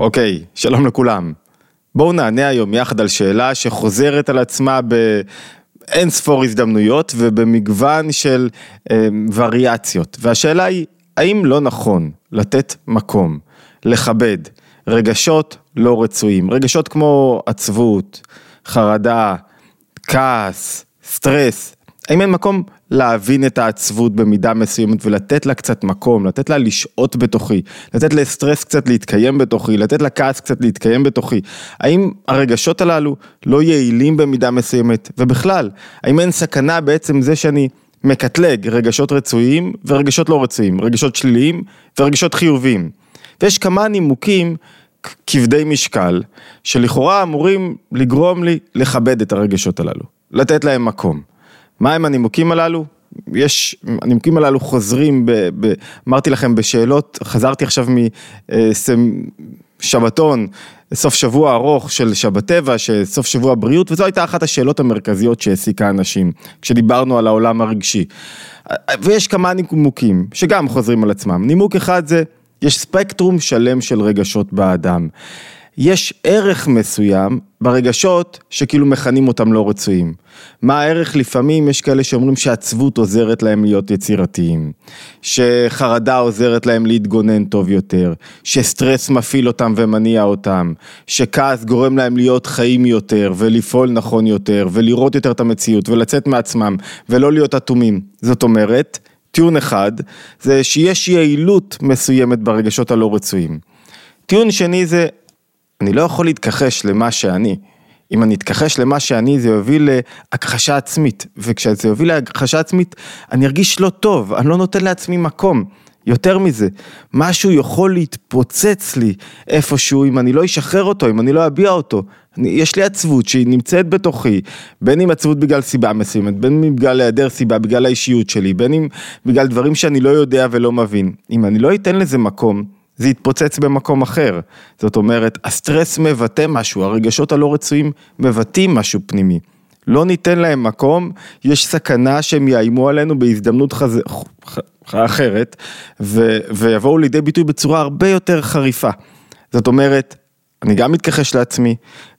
אוקיי, שלום לכולם. בואו נענה היום יחד על שאלה שחוזרת על עצמה באין ספור הזדמנויות ובמגוון של אה, וריאציות. והשאלה היא, האם לא נכון לתת מקום, לכבד, רגשות לא רצויים, רגשות כמו עצבות, חרדה, כעס, סטרס, האם אין מקום להבין את העצבות במידה מסוימת ולתת לה קצת מקום, לתת לה לשהות בתוכי, לתת לסטרס קצת להתקיים בתוכי, לתת לכעס קצת להתקיים בתוכי. האם הרגשות הללו לא יעילים במידה מסוימת? ובכלל, האם אין סכנה בעצם זה שאני מקטלג רגשות רצויים ורגשות לא רצויים, רגשות שליליים ורגשות חיוביים? ויש כמה נימוקים כבדי משקל, שלכאורה אמורים לגרום לי לכבד את הרגשות הללו, לתת להם מקום. מהם הנימוקים הללו? יש, הנימוקים הללו חוזרים, ב, ב, אמרתי לכם בשאלות, חזרתי עכשיו משבתון, סוף שבוע ארוך של שבת טבע, סוף שבוע בריאות, וזו הייתה אחת השאלות המרכזיות שהעסיקה אנשים, כשדיברנו על העולם הרגשי. ויש כמה נימוקים שגם חוזרים על עצמם. נימוק אחד זה, יש ספקטרום שלם של רגשות באדם. יש ערך מסוים ברגשות שכאילו מכנים אותם לא רצויים. מה הערך? לפעמים יש כאלה שאומרים שעצבות עוזרת להם להיות יצירתיים, שחרדה עוזרת להם להתגונן טוב יותר, שסטרס מפעיל אותם ומניע אותם, שכעס גורם להם להיות חיים יותר ולפעול נכון יותר ולראות יותר את המציאות ולצאת מעצמם ולא להיות אטומים. זאת אומרת, טיעון אחד זה שיש יעילות מסוימת ברגשות הלא רצויים. טיעון שני זה אני לא יכול להתכחש למה שאני. אם אני אתכחש למה שאני, זה יוביל להכחשה עצמית, וכשזה יוביל להכחשה עצמית, אני ארגיש לא טוב, אני לא נותן לעצמי מקום. יותר מזה, משהו יכול להתפוצץ לי איפשהו אם אני לא אשחרר אותו, אם אני לא אביע אותו. אני, יש לי עצבות שהיא נמצאת בתוכי, בין אם עצבות בגלל סיבה מסוימת, בין אם בגלל היעדר סיבה, בגלל האישיות שלי, בין אם בגלל דברים שאני לא יודע ולא מבין. אם אני לא אתן לזה מקום, זה יתפוצץ במקום אחר. זאת אומרת, הסטרס מבטא משהו, הרגשות הלא רצויים מבטאים משהו פנימי. לא ניתן להם מקום, יש סכנה שהם יאיימו עלינו בהזדמנות חז... אחרת, ו... ויבואו לידי ביטוי בצורה הרבה יותר חריפה. זאת אומרת, אני גם מתכחש לעצמי,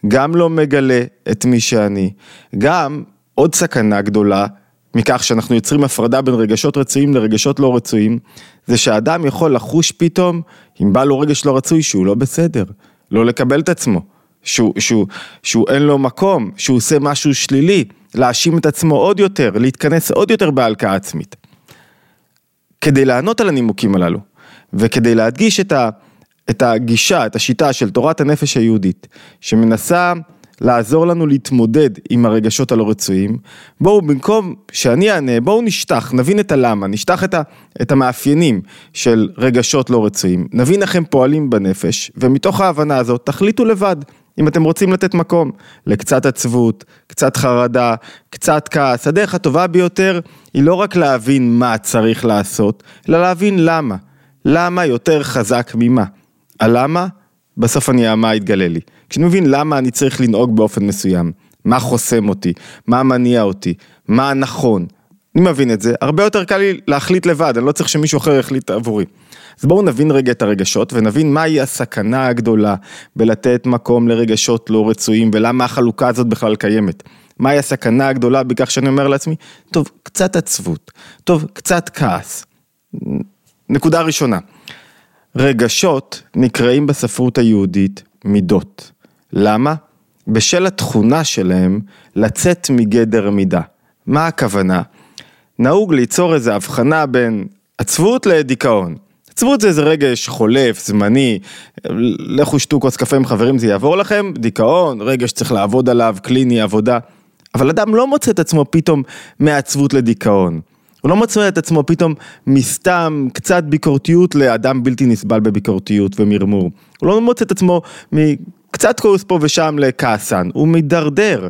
גם לא מגלה את מי שאני, גם עוד סכנה גדולה מכך שאנחנו יוצרים הפרדה בין רגשות רצויים לרגשות לא רצויים, זה שאדם יכול לחוש פתאום, אם בא לו רגש לא רצוי, שהוא לא בסדר, לא לקבל את עצמו, שהוא, שהוא, שהוא אין לו מקום, שהוא עושה משהו שלילי, להאשים את עצמו עוד יותר, להתכנס עוד יותר בהלקאה עצמית. כדי לענות על הנימוקים הללו, וכדי להדגיש את, ה, את הגישה, את השיטה של תורת הנפש היהודית, שמנסה לעזור לנו להתמודד עם הרגשות הלא רצויים. בואו במקום שאני אענה, בואו נשטח, נבין את הלמה, נשטח את, ה, את המאפיינים של רגשות לא רצויים, נבין איך הם פועלים בנפש, ומתוך ההבנה הזאת תחליטו לבד. אם אתם רוצים לתת מקום לקצת עצבות, קצת חרדה, קצת כעס, הדרך הטובה ביותר היא לא רק להבין מה צריך לעשות, אלא להבין למה. למה יותר חזק ממה. הלמה? בסוף אני המה יתגלה לי. כשאני מבין למה אני צריך לנהוג באופן מסוים, מה חוסם אותי, מה מניע אותי, מה נכון, אני מבין את זה, הרבה יותר קל לי להחליט לבד, אני לא צריך שמישהו אחר יחליט עבורי. אז בואו נבין רגע את הרגשות ונבין מהי הסכנה הגדולה בלתת מקום לרגשות לא רצויים ולמה החלוקה הזאת בכלל קיימת. מהי הסכנה הגדולה בכך שאני אומר לעצמי, טוב, קצת עצבות, טוב, קצת כעס. נקודה ראשונה, רגשות נקראים בספרות היהודית מידות. למה? בשל התכונה שלהם לצאת מגדר מידה. מה הכוונה? נהוג ליצור איזו הבחנה בין עצבות לדיכאון. עצבות זה איזה רגש חולף, זמני, לכו שתו כוס קפה עם חברים זה יעבור לכם, דיכאון, רגש שצריך לעבוד עליו, קליני, עבודה. אבל אדם לא מוצא את עצמו פתאום מעצבות לדיכאון. הוא לא מוצא את עצמו פתאום מסתם קצת ביקורתיות לאדם בלתי נסבל בביקורתיות ומרמור. הוא לא מוצא את עצמו מקצת קורס פה ושם לכעסן, הוא מידרדר.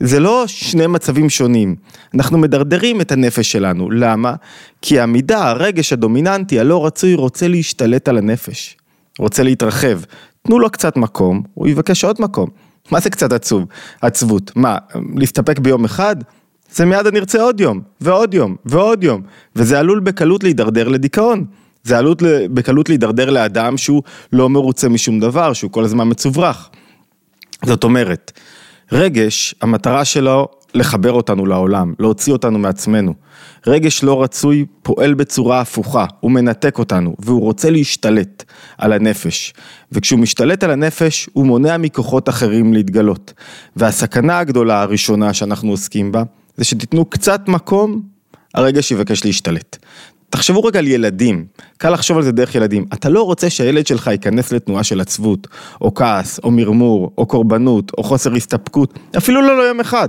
זה לא שני מצבים שונים, אנחנו מדרדרים את הנפש שלנו, למה? כי המידה, הרגש הדומיננטי, הלא רצוי, רוצה להשתלט על הנפש, רוצה להתרחב. תנו לו קצת מקום, הוא יבקש עוד מקום. מה זה קצת עצוב? עצבות. מה, להסתפק ביום אחד? זה מיד אני ארצה עוד יום, ועוד יום, ועוד יום, וזה עלול בקלות להידרדר לדיכאון. זה עלות בקלות להידרדר לאדם שהוא לא מרוצה משום דבר, שהוא כל הזמן מצוברח. זאת אומרת, רגש, המטרה שלו לחבר אותנו לעולם, להוציא אותנו מעצמנו. רגש לא רצוי פועל בצורה הפוכה, הוא מנתק אותנו, והוא רוצה להשתלט על הנפש. וכשהוא משתלט על הנפש, הוא מונע מכוחות אחרים להתגלות. והסכנה הגדולה הראשונה שאנחנו עוסקים בה, זה שתיתנו קצת מקום, הרגש יבקש להשתלט. תחשבו רגע על ילדים, קל לחשוב על זה דרך ילדים. אתה לא רוצה שהילד שלך ייכנס לתנועה של עצבות, או כעס, או מרמור, או קורבנות, או חוסר הסתפקות, אפילו לא ליום אחד.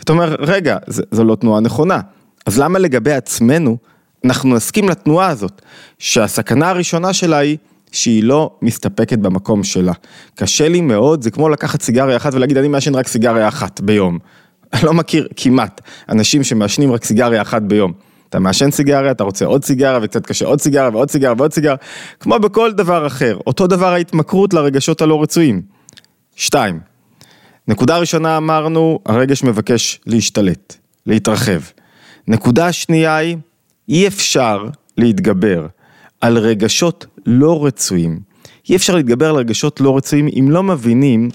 אתה אומר, רגע, זו לא תנועה נכונה. אז למה לגבי עצמנו, אנחנו נסכים לתנועה הזאת, שהסכנה הראשונה שלה היא שהיא לא מסתפקת במקום שלה. קשה לי מאוד, זה כמו לקחת סיגריה אחת ולהגיד, אני מעשן רק סיגריה אחת ביום. אני לא מכיר כמעט אנשים שמעשנים רק סיגריה אחת ביום. אתה מעשן סיגריה, אתה רוצה עוד סיגריה וקצת קשה עוד סיגריה ועוד סיגריה ועוד סיגריה, כמו בכל דבר אחר. אותו דבר ההתמכרות לרגשות הלא רצויים. שתיים, נקודה ראשונה אמרנו, הרגש מבקש להשתלט, להתרחב. נקודה שנייה היא, אי אפשר להתגבר על רגשות לא רצויים. אי אפשר להתגבר על רגשות לא רצויים אם לא מבינים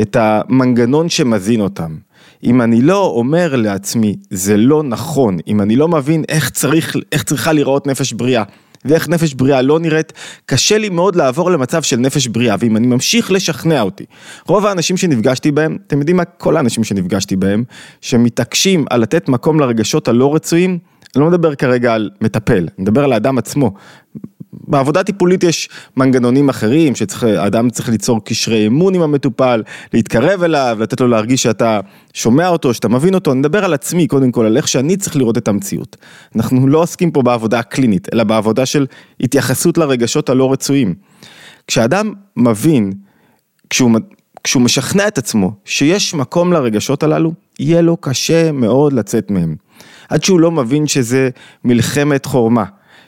את המנגנון שמזין אותם. אם אני לא אומר לעצמי, זה לא נכון, אם אני לא מבין איך, צריך, איך צריכה להיראות נפש בריאה, ואיך נפש בריאה לא נראית, קשה לי מאוד לעבור למצב של נפש בריאה, ואם אני ממשיך לשכנע אותי, רוב האנשים שנפגשתי בהם, אתם יודעים מה, כל האנשים שנפגשתי בהם, שמתעקשים על לתת מקום לרגשות הלא רצויים, אני לא מדבר כרגע על מטפל, אני מדבר על האדם עצמו. בעבודה טיפולית יש מנגנונים אחרים, שהאדם צריך ליצור קשרי אמון עם המטופל, להתקרב אליו, לתת לו להרגיש שאתה שומע אותו, שאתה מבין אותו, אני מדבר על עצמי קודם כל, על איך שאני צריך לראות את המציאות. אנחנו לא עוסקים פה בעבודה הקלינית, אלא בעבודה של התייחסות לרגשות הלא רצויים. כשאדם מבין, כשהוא, כשהוא משכנע את עצמו שיש מקום לרגשות הללו, יהיה לו קשה מאוד לצאת מהם. עד שהוא לא מבין שזה מלחמת חורמה.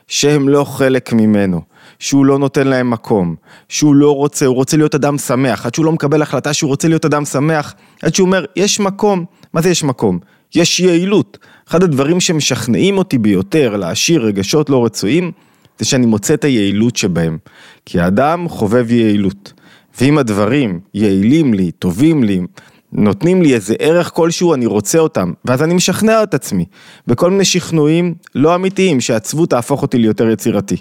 שהם לא חלק ממנו, שהוא לא נותן להם מקום, שהוא לא רוצה, הוא רוצה להיות אדם שמח, עד שהוא לא מקבל החלטה שהוא רוצה להיות אדם שמח, עד שהוא אומר, יש מקום, מה זה יש מקום? יש יעילות. אחד הדברים שמשכנעים אותי ביותר להשאיר רגשות לא רצויים, זה שאני מוצא את היעילות שבהם. כי האדם חובב יעילות. ואם הדברים יעילים לי, טובים לי, נותנים לי איזה ערך כלשהו, אני רוצה אותם, ואז אני משכנע את עצמי, בכל מיני שכנועים לא אמיתיים, שהעצבות תהפוך אותי ליותר יצירתי.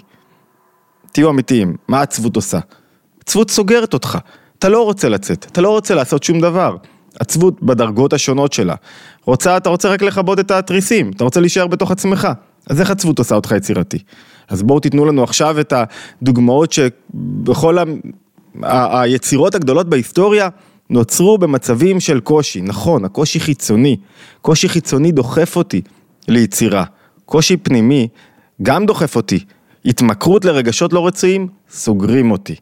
תהיו אמיתיים, מה העצבות עושה? עצבות סוגרת אותך, אתה לא רוצה לצאת, אתה לא רוצה לעשות שום דבר. עצבות בדרגות השונות שלה. רוצה, אתה רוצה רק לכבות את התריסים, אתה רוצה להישאר בתוך עצמך. אז איך עצבות עושה אותך יצירתי? אז בואו תיתנו לנו עכשיו את הדוגמאות שבכל ה... היצירות הגדולות בהיסטוריה, נוצרו במצבים של קושי, נכון, הקושי חיצוני, קושי חיצוני דוחף אותי ליצירה, קושי פנימי גם דוחף אותי, התמכרות לרגשות לא רצויים, סוגרים אותי.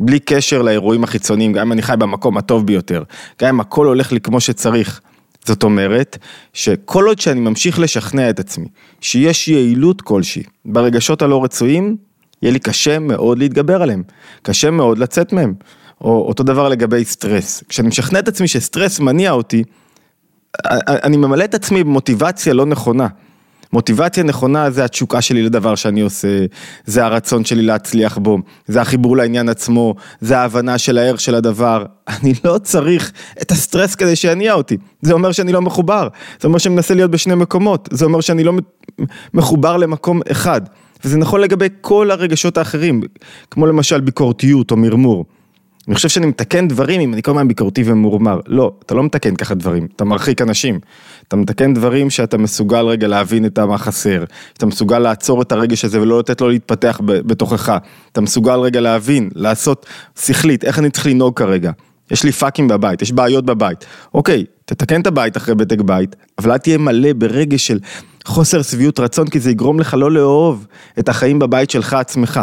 בלי קשר לאירועים החיצוניים, גם אם אני חי במקום הטוב ביותר, גם אם הכל הולך לי כמו שצריך. זאת אומרת, שכל עוד שאני ממשיך לשכנע את עצמי, שיש יעילות כלשהי ברגשות הלא רצויים, יהיה לי קשה מאוד להתגבר עליהם, קשה מאוד לצאת מהם. או אותו דבר לגבי סטרס. כשאני משכנע את עצמי שסטרס מניע אותי, אני ממלא את עצמי במוטיבציה לא נכונה. מוטיבציה נכונה זה התשוקה שלי לדבר שאני עושה, זה הרצון שלי להצליח בו, זה החיבור לעניין עצמו, זה ההבנה של הערך של הדבר. אני לא צריך את הסטרס כדי שיניע אותי. זה אומר שאני לא מחובר, זה אומר שאני מנסה להיות בשני מקומות, זה אומר שאני לא מחובר למקום אחד. וזה נכון לגבי כל הרגשות האחרים, כמו למשל ביקורתיות או מרמור. אני חושב שאני מתקן דברים אם אני כל הזמן ביקורתי וממורמר. לא, אתה לא מתקן ככה דברים, אתה מרחיק אנשים. אתה מתקן דברים שאתה מסוגל רגע להבין את מה חסר, אתה מסוגל לעצור את הרגש הזה ולא לתת לו להתפתח בתוכך. אתה מסוגל רגע להבין, לעשות שכלית, איך אני צריך לנהוג כרגע. יש לי פאקים בבית, יש בעיות בבית. אוקיי, תתקן את הבית אחרי בדק בית, אבל אל תהיה מלא ברגש של חוסר שביעות רצון, כי זה יגרום לך לא לאהוב את החיים בבית שלך עצמך.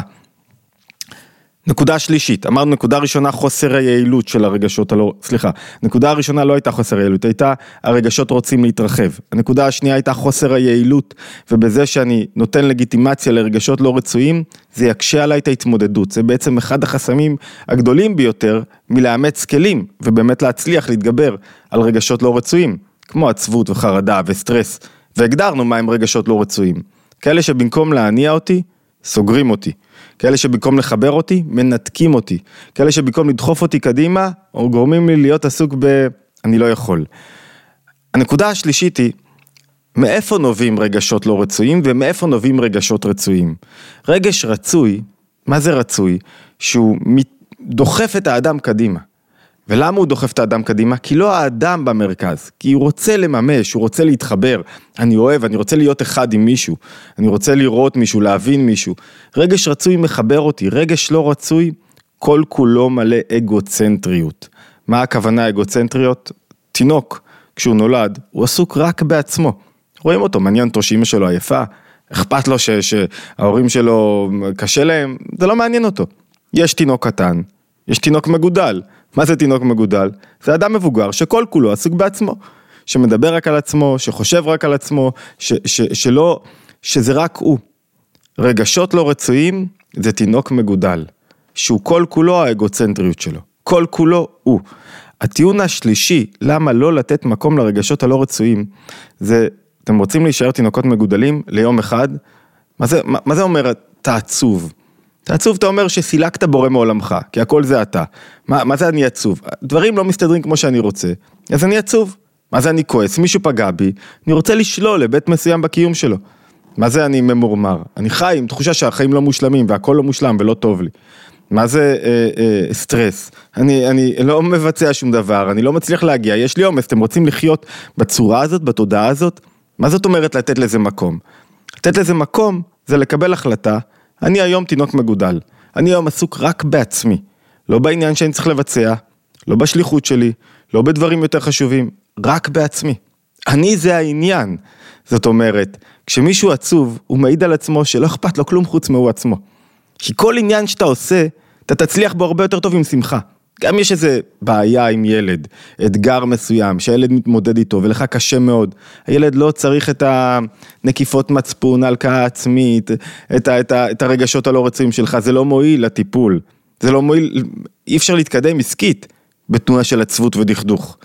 נקודה שלישית, אמרנו נקודה ראשונה חוסר היעילות של הרגשות הלא, סליחה, נקודה הראשונה לא הייתה חוסר היעילות, הייתה הרגשות רוצים להתרחב. הנקודה השנייה הייתה חוסר היעילות, ובזה שאני נותן לגיטימציה לרגשות לא רצויים, זה יקשה עליי את ההתמודדות. זה בעצם אחד החסמים הגדולים ביותר מלאמץ כלים, ובאמת להצליח להתגבר על רגשות לא רצויים, כמו עצבות וחרדה וסטרס, והגדרנו מהם רגשות לא רצויים. כאלה שבמקום להניע אותי, סוגרים אותי. כאלה שבמקום לחבר אותי, מנתקים אותי. כאלה שבמקום לדחוף אותי קדימה, או גורמים לי להיות עסוק ב... אני לא יכול. הנקודה השלישית היא, מאיפה נובעים רגשות לא רצויים ומאיפה נובעים רגשות רצויים. רגש רצוי, מה זה רצוי? שהוא דוחף את האדם קדימה. ולמה הוא דוחף את האדם קדימה? כי לא האדם במרכז, כי הוא רוצה לממש, הוא רוצה להתחבר. אני אוהב, אני רוצה להיות אחד עם מישהו, אני רוצה לראות מישהו, להבין מישהו. רגש רצוי מחבר אותי, רגש לא רצוי, כל כולו מלא אגוצנטריות. מה הכוונה אגוצנטריות? תינוק, כשהוא נולד, הוא עסוק רק בעצמו. רואים אותו, מעניין אותו שאימא שלו עייפה, אכפת לו ש, שההורים שלו קשה להם, זה לא מעניין אותו. יש תינוק קטן, יש תינוק מגודל. מה זה תינוק מגודל? זה אדם מבוגר שכל כולו עסוק בעצמו. שמדבר רק על עצמו, שחושב רק על עצמו, ש, ש, שלא, שזה רק הוא. רגשות לא רצויים זה תינוק מגודל, שהוא כל כולו האגוצנטריות שלו, כל כולו הוא. הטיעון השלישי, למה לא לתת מקום לרגשות הלא רצויים, זה, אתם רוצים להישאר תינוקות מגודלים ליום אחד? מה זה, מה, מה זה אומר, אתה עצוב? אתה עצוב, אתה אומר שסילקת בורא מעולמך, כי הכל זה אתה. מה, מה זה אני עצוב? דברים לא מסתדרים כמו שאני רוצה, אז אני עצוב. מה זה אני כועס? מישהו פגע בי, אני רוצה לשלול היבט מסוים בקיום שלו. מה זה אני ממורמר? אני חי עם תחושה שהחיים לא מושלמים והכל לא מושלם ולא טוב לי. מה זה אה, אה, סטרס? אני, אני לא מבצע שום דבר, אני לא מצליח להגיע, יש לי עומס, אתם רוצים לחיות בצורה הזאת, בתודעה הזאת? מה זאת אומרת לתת לזה מקום? לתת לזה מקום זה לקבל החלטה אני היום תינוק מגודל. אני היום עסוק רק בעצמי. לא בעניין שאני צריך לבצע, לא בשליחות שלי, לא בדברים יותר חשובים, רק בעצמי. אני זה העניין. זאת אומרת, כשמישהו עצוב, הוא מעיד על עצמו שלא אכפת לו כלום חוץ מהוא עצמו. כי כל עניין שאתה עושה, אתה תצליח בו הרבה יותר טוב עם שמחה. גם יש איזה בעיה עם ילד, אתגר מסוים, שהילד מתמודד איתו ולך קשה מאוד. הילד לא צריך את הנקיפות מצפון, הלקאה עצמית, את, ה, את, ה, את הרגשות הלא רצויים שלך, זה לא מועיל לטיפול. זה לא מועיל, אי אפשר להתקדם עסקית בתנועה של עצבות ודכדוך.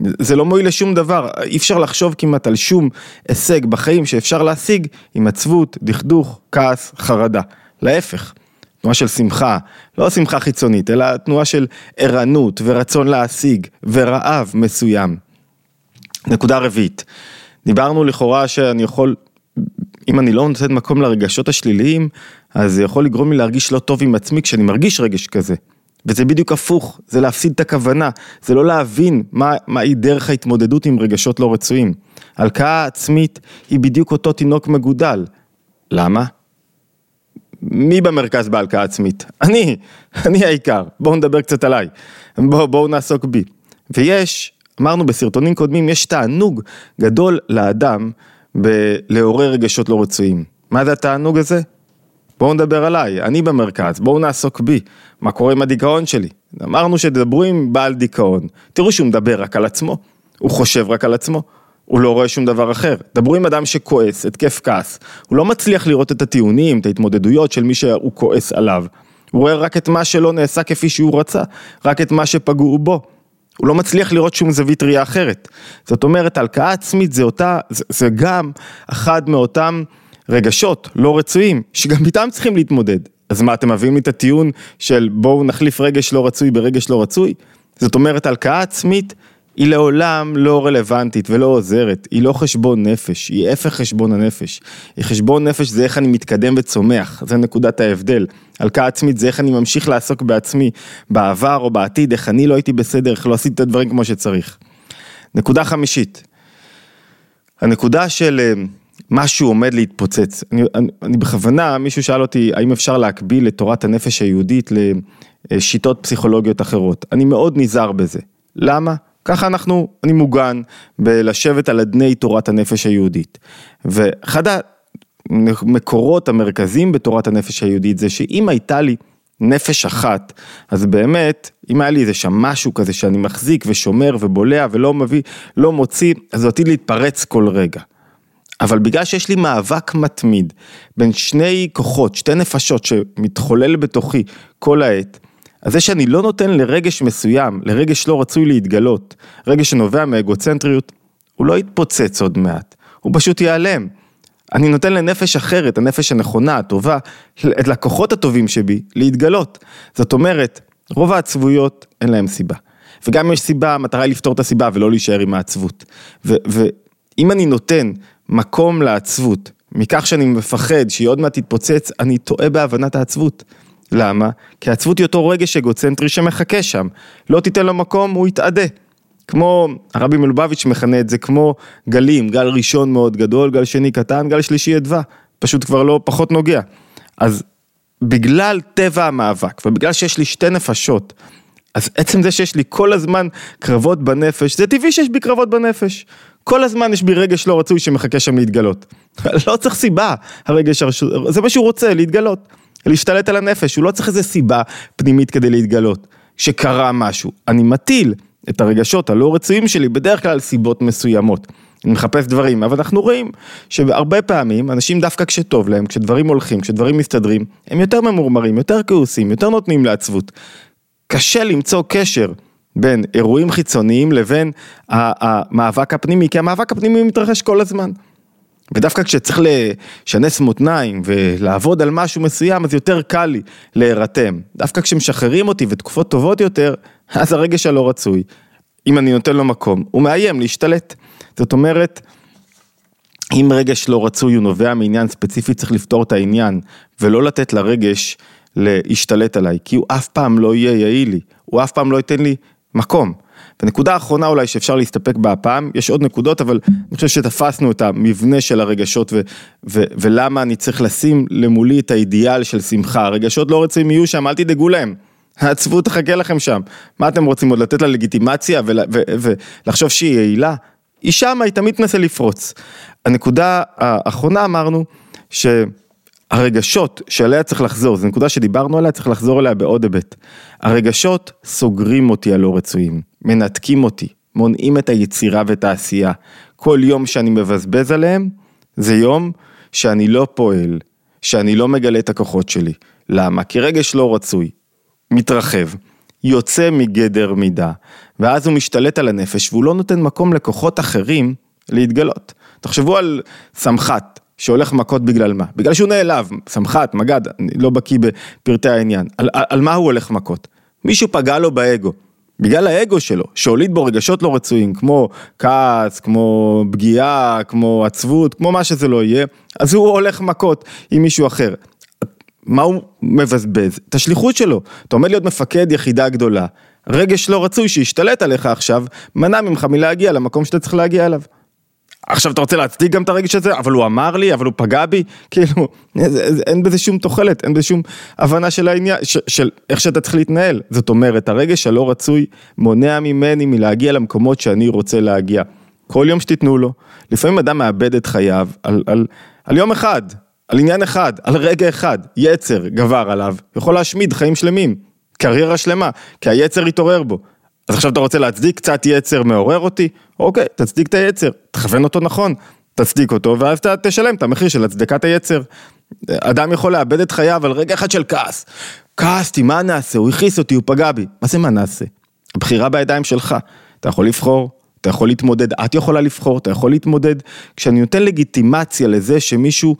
זה לא מועיל לשום דבר, אי אפשר לחשוב כמעט על שום הישג בחיים שאפשר להשיג עם עצבות, דכדוך, כעס, חרדה. להפך. תנועה של שמחה, לא שמחה חיצונית, אלא תנועה של ערנות ורצון להשיג ורעב מסוים. נקודה רביעית, דיברנו לכאורה שאני יכול, אם אני לא נותן מקום לרגשות השליליים, אז זה יכול לגרום לי להרגיש לא טוב עם עצמי כשאני מרגיש רגש כזה. וזה בדיוק הפוך, זה להפסיד את הכוונה, זה לא להבין מה, מהי דרך ההתמודדות עם רגשות לא רצויים. הלקאה עצמית היא בדיוק אותו תינוק מגודל. למה? מי במרכז בהלקאה עצמית? אני, אני העיקר, בואו נדבר קצת עליי, בואו בוא נעסוק בי. ויש, אמרנו בסרטונים קודמים, יש תענוג גדול לאדם בלעורר רגשות לא רצויים. מה זה התענוג הזה? בואו נדבר עליי, אני במרכז, בואו נעסוק בי, מה קורה עם הדיכאון שלי. אמרנו שתדברו עם בעל דיכאון, תראו שהוא מדבר רק על עצמו, הוא חושב רק על עצמו. הוא לא רואה שום דבר אחר. דברו עם אדם שכועס, התקף כעס. הוא לא מצליח לראות את הטיעונים, את ההתמודדויות של מי שהוא כועס עליו. הוא רואה רק את מה שלא נעשה כפי שהוא רצה, רק את מה שפגעו בו. הוא לא מצליח לראות שום זווית ראייה אחרת. זאת אומרת, הלקאה עצמית זה אותה, זה, זה גם אחד מאותם רגשות לא רצויים, שגם איתם צריכים להתמודד. אז מה, אתם מביאים לי את הטיעון של בואו נחליף רגש לא רצוי ברגש לא רצוי? זאת אומרת, הלקאה עצמית היא לעולם לא רלוונטית ולא עוזרת, היא לא חשבון נפש, היא הפך חשבון הנפש. חשבון נפש זה איך אני מתקדם וצומח, זה נקודת ההבדל. הלקאה עצמית זה איך אני ממשיך לעסוק בעצמי, בעבר או בעתיד, איך אני לא הייתי בסדר, איך לא עשיתי את הדברים כמו שצריך. נקודה חמישית, הנקודה של אה, משהו עומד להתפוצץ. אני, אני, אני בכוונה, מישהו שאל אותי האם אפשר להקביל את תורת הנפש היהודית לשיטות פסיכולוגיות אחרות. אני מאוד נזהר בזה. למה? ככה אנחנו, אני מוגן בלשבת על אדני תורת הנפש היהודית. ואחד המקורות המרכזיים בתורת הנפש היהודית זה שאם הייתה לי נפש אחת, אז באמת, אם היה לי איזה שם משהו כזה שאני מחזיק ושומר ובולע ולא מביא, לא מוציא, אז זה עתיד להתפרץ כל רגע. אבל בגלל שיש לי מאבק מתמיד בין שני כוחות, שתי נפשות שמתחולל בתוכי כל העת, אז זה שאני לא נותן לרגש מסוים, לרגש לא רצוי להתגלות, רגש שנובע מאגוצנטריות, הוא לא יתפוצץ עוד מעט, הוא פשוט ייעלם. אני נותן לנפש אחרת, הנפש הנכונה, הטובה, את לקוחות הטובים שבי, להתגלות. זאת אומרת, רוב העצבויות אין להם סיבה. וגם אם יש סיבה, המטרה היא לפתור את הסיבה ולא להישאר עם העצבות. ואם אני נותן מקום לעצבות, מכך שאני מפחד שהיא עוד מעט תתפוצץ, אני טועה בהבנת העצבות. למה? כי העצבות היא אותו רגש אגוצנטרי שמחכה שם. לא תיתן לו מקום, הוא יתאדה. כמו, הרבי מלובביץ' מכנה את זה כמו גלים, גל ראשון מאוד גדול, גל שני קטן, גל שלישי אדווה. פשוט כבר לא, פחות נוגע. אז בגלל טבע המאבק, ובגלל שיש לי שתי נפשות, אז עצם זה שיש לי כל הזמן קרבות בנפש, זה טבעי שיש בי קרבות בנפש. כל הזמן יש בי רגש לא רצוי שמחכה שם להתגלות. לא צריך סיבה, הרגש הרשו... זה מה שהוא רוצה, להתגלות. להשתלט על הנפש, הוא לא צריך איזה סיבה פנימית כדי להתגלות. שקרה משהו. אני מטיל את הרגשות הלא רצויים שלי בדרך כלל סיבות מסוימות. אני מחפש דברים, אבל אנחנו רואים שהרבה פעמים אנשים דווקא כשטוב להם, כשדברים הולכים, כשדברים מסתדרים, הם יותר ממורמרים, יותר כעוסים, יותר נותנים לעצבות. קשה למצוא קשר בין אירועים חיצוניים לבין המאבק הפנימי, כי המאבק הפנימי מתרחש כל הזמן. ודווקא כשצריך לשנס מותניים ולעבוד על משהו מסוים, אז יותר קל לי להירתם. דווקא כשמשחררים אותי ותקופות טובות יותר, אז הרגש הלא רצוי, אם אני נותן לו מקום, הוא מאיים להשתלט. זאת אומרת, אם רגש לא רצוי הוא נובע מעניין ספציפי, צריך לפתור את העניין, ולא לתת לרגש להשתלט עליי, כי הוא אף פעם לא יהיה יעיל לי, הוא אף פעם לא ייתן לי מקום. ונקודה אחרונה אולי שאפשר להסתפק בה הפעם, יש עוד נקודות, אבל אני חושב שתפסנו את המבנה של הרגשות ו- ו- ולמה אני צריך לשים למולי את האידיאל של שמחה. הרגשות לא רצויים יהיו שם, אל תדאגו להם. העצבות תחכה לכם שם. מה אתם רוצים עוד לתת לה לגיטימציה ולחשוב שהיא יעילה? היא שמה, היא תמיד תנסה לפרוץ. הנקודה האחרונה אמרנו, ש... הרגשות שעליה צריך לחזור, זו נקודה שדיברנו עליה, צריך לחזור אליה בעוד היבט. הרגשות סוגרים אותי הלא רצויים, מנתקים אותי, מונעים את היצירה ואת העשייה. כל יום שאני מבזבז עליהם, זה יום שאני לא פועל, שאני לא מגלה את הכוחות שלי. למה? כי רגש לא רצוי, מתרחב, יוצא מגדר מידה, ואז הוא משתלט על הנפש והוא לא נותן מקום לכוחות אחרים להתגלות. תחשבו על סמח"ט, שהולך מכות בגלל מה? בגלל שהוא נעלב, סמח"ט, מג"ד, אני לא בקיא בפרטי העניין. על, על, על מה הוא הולך מכות? מישהו פגע לו באגו. בגלל האגו שלו, שהוליד בו רגשות לא רצויים, כמו כעס, כמו פגיעה, כמו עצבות, כמו מה שזה לא יהיה, אז הוא הולך מכות עם מישהו אחר. מה הוא מבזבז? את השליחות שלו. אתה עומד להיות מפקד יחידה גדולה, רגש לא רצוי שישתלט עליך עכשיו, מנע ממך מלהגיע למקום שאתה צריך להגיע אליו. עכשיו אתה רוצה להצדיק גם את הרגש הזה, אבל הוא אמר לי, אבל הוא פגע בי, כאילו, אין בזה שום תוחלת, אין בזה שום הבנה של העניין, של, של איך שאתה צריך להתנהל. זאת אומרת, הרגש הלא רצוי מונע ממני מלהגיע למקומות שאני רוצה להגיע. כל יום שתיתנו לו, לפעמים אדם מאבד את חייו על, על, על יום אחד, על עניין אחד, על רגע אחד, יצר גבר עליו, יכול להשמיד חיים שלמים, קריירה שלמה, כי היצר התעורר בו. אז עכשיו אתה רוצה להצדיק קצת יצר מעורר אותי? אוקיי, תצדיק את היצר, תכוון אותו נכון, תצדיק אותו, ואז אתה תשלם את המחיר של הצדקת היצר. אדם יכול לאבד את חייו על רגע אחד של כעס. כעסתי, מה נעשה? הוא הכעיס אותי, הוא פגע בי. מה זה מה נעשה? הבחירה בידיים שלך. אתה יכול לבחור, אתה יכול להתמודד, את יכולה לבחור, אתה יכול להתמודד. כשאני נותן לגיטימציה לזה שמישהו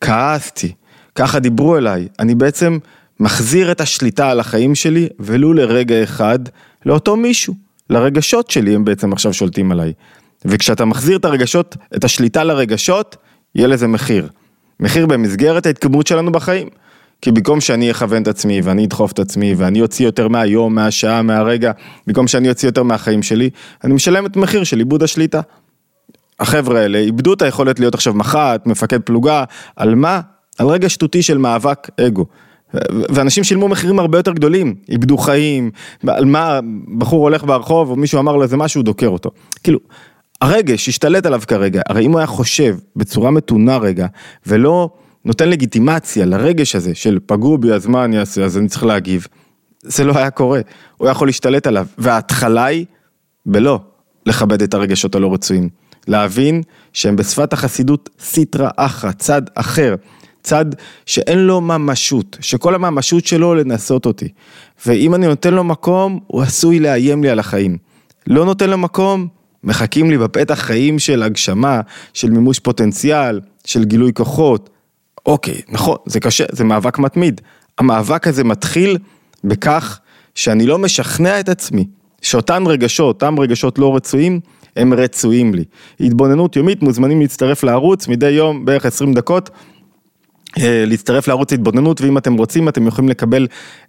כעסתי, ככה דיברו אליי, אני בעצם מחזיר את השליטה על החיים שלי, ולו לרגע אחד, לאותו מישהו. לרגשות שלי הם בעצם עכשיו שולטים עליי. וכשאתה מחזיר את הרגשות, את השליטה לרגשות, יהיה לזה מחיר. מחיר במסגרת ההתקדמות שלנו בחיים. כי במקום שאני אכוון את עצמי ואני אדחוף את עצמי ואני אוציא יותר מהיום, מהשעה, מהרגע, במקום שאני אוציא יותר מהחיים שלי, אני משלם את מחיר של איבוד השליטה. החבר'ה האלה איבדו את היכולת להיות עכשיו מח"ט, מפקד פלוגה, על מה? על רגע שטותי של מאבק אגו. ואנשים שילמו מחירים הרבה יותר גדולים, איבדו חיים, על מה בחור הולך ברחוב או מישהו אמר לו איזה משהו, דוקר אותו. כאילו, הרגש השתלט עליו כרגע, הרי אם הוא היה חושב בצורה מתונה רגע, ולא נותן לגיטימציה לרגש הזה של פגעו בי אז מה אני אעשה, אז אני צריך להגיב, זה לא היה קורה, הוא היה יכול להשתלט עליו, וההתחלה היא בלא לכבד את הרגשות הלא רצויים, להבין שהם בשפת החסידות סיטרא אחרא, צד אחר. צד שאין לו ממשות, שכל הממשות שלו לנסות אותי. ואם אני נותן לו מקום, הוא עשוי לאיים לי על החיים. לא נותן לו מקום, מחכים לי בפתח חיים של הגשמה, של מימוש פוטנציאל, של גילוי כוחות. אוקיי, נכון, זה קשה, זה מאבק מתמיד. המאבק הזה מתחיל בכך שאני לא משכנע את עצמי שאותן רגשות, אותם רגשות לא רצויים, הם רצויים לי. התבוננות יומית, מוזמנים להצטרף לערוץ מדי יום בערך 20 דקות. אה, להצטרף לערוץ התבוננות ואם אתם רוצים אתם יכולים לקבל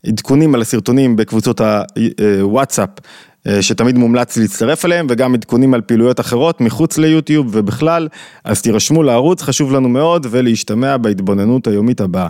עדכונים על הסרטונים בקבוצות הוואטסאפ אה, שתמיד מומלץ להצטרף אליהם וגם עדכונים על פעילויות אחרות מחוץ ליוטיוב ובכלל אז תירשמו לערוץ חשוב לנו מאוד ולהשתמע בהתבוננות היומית הבאה.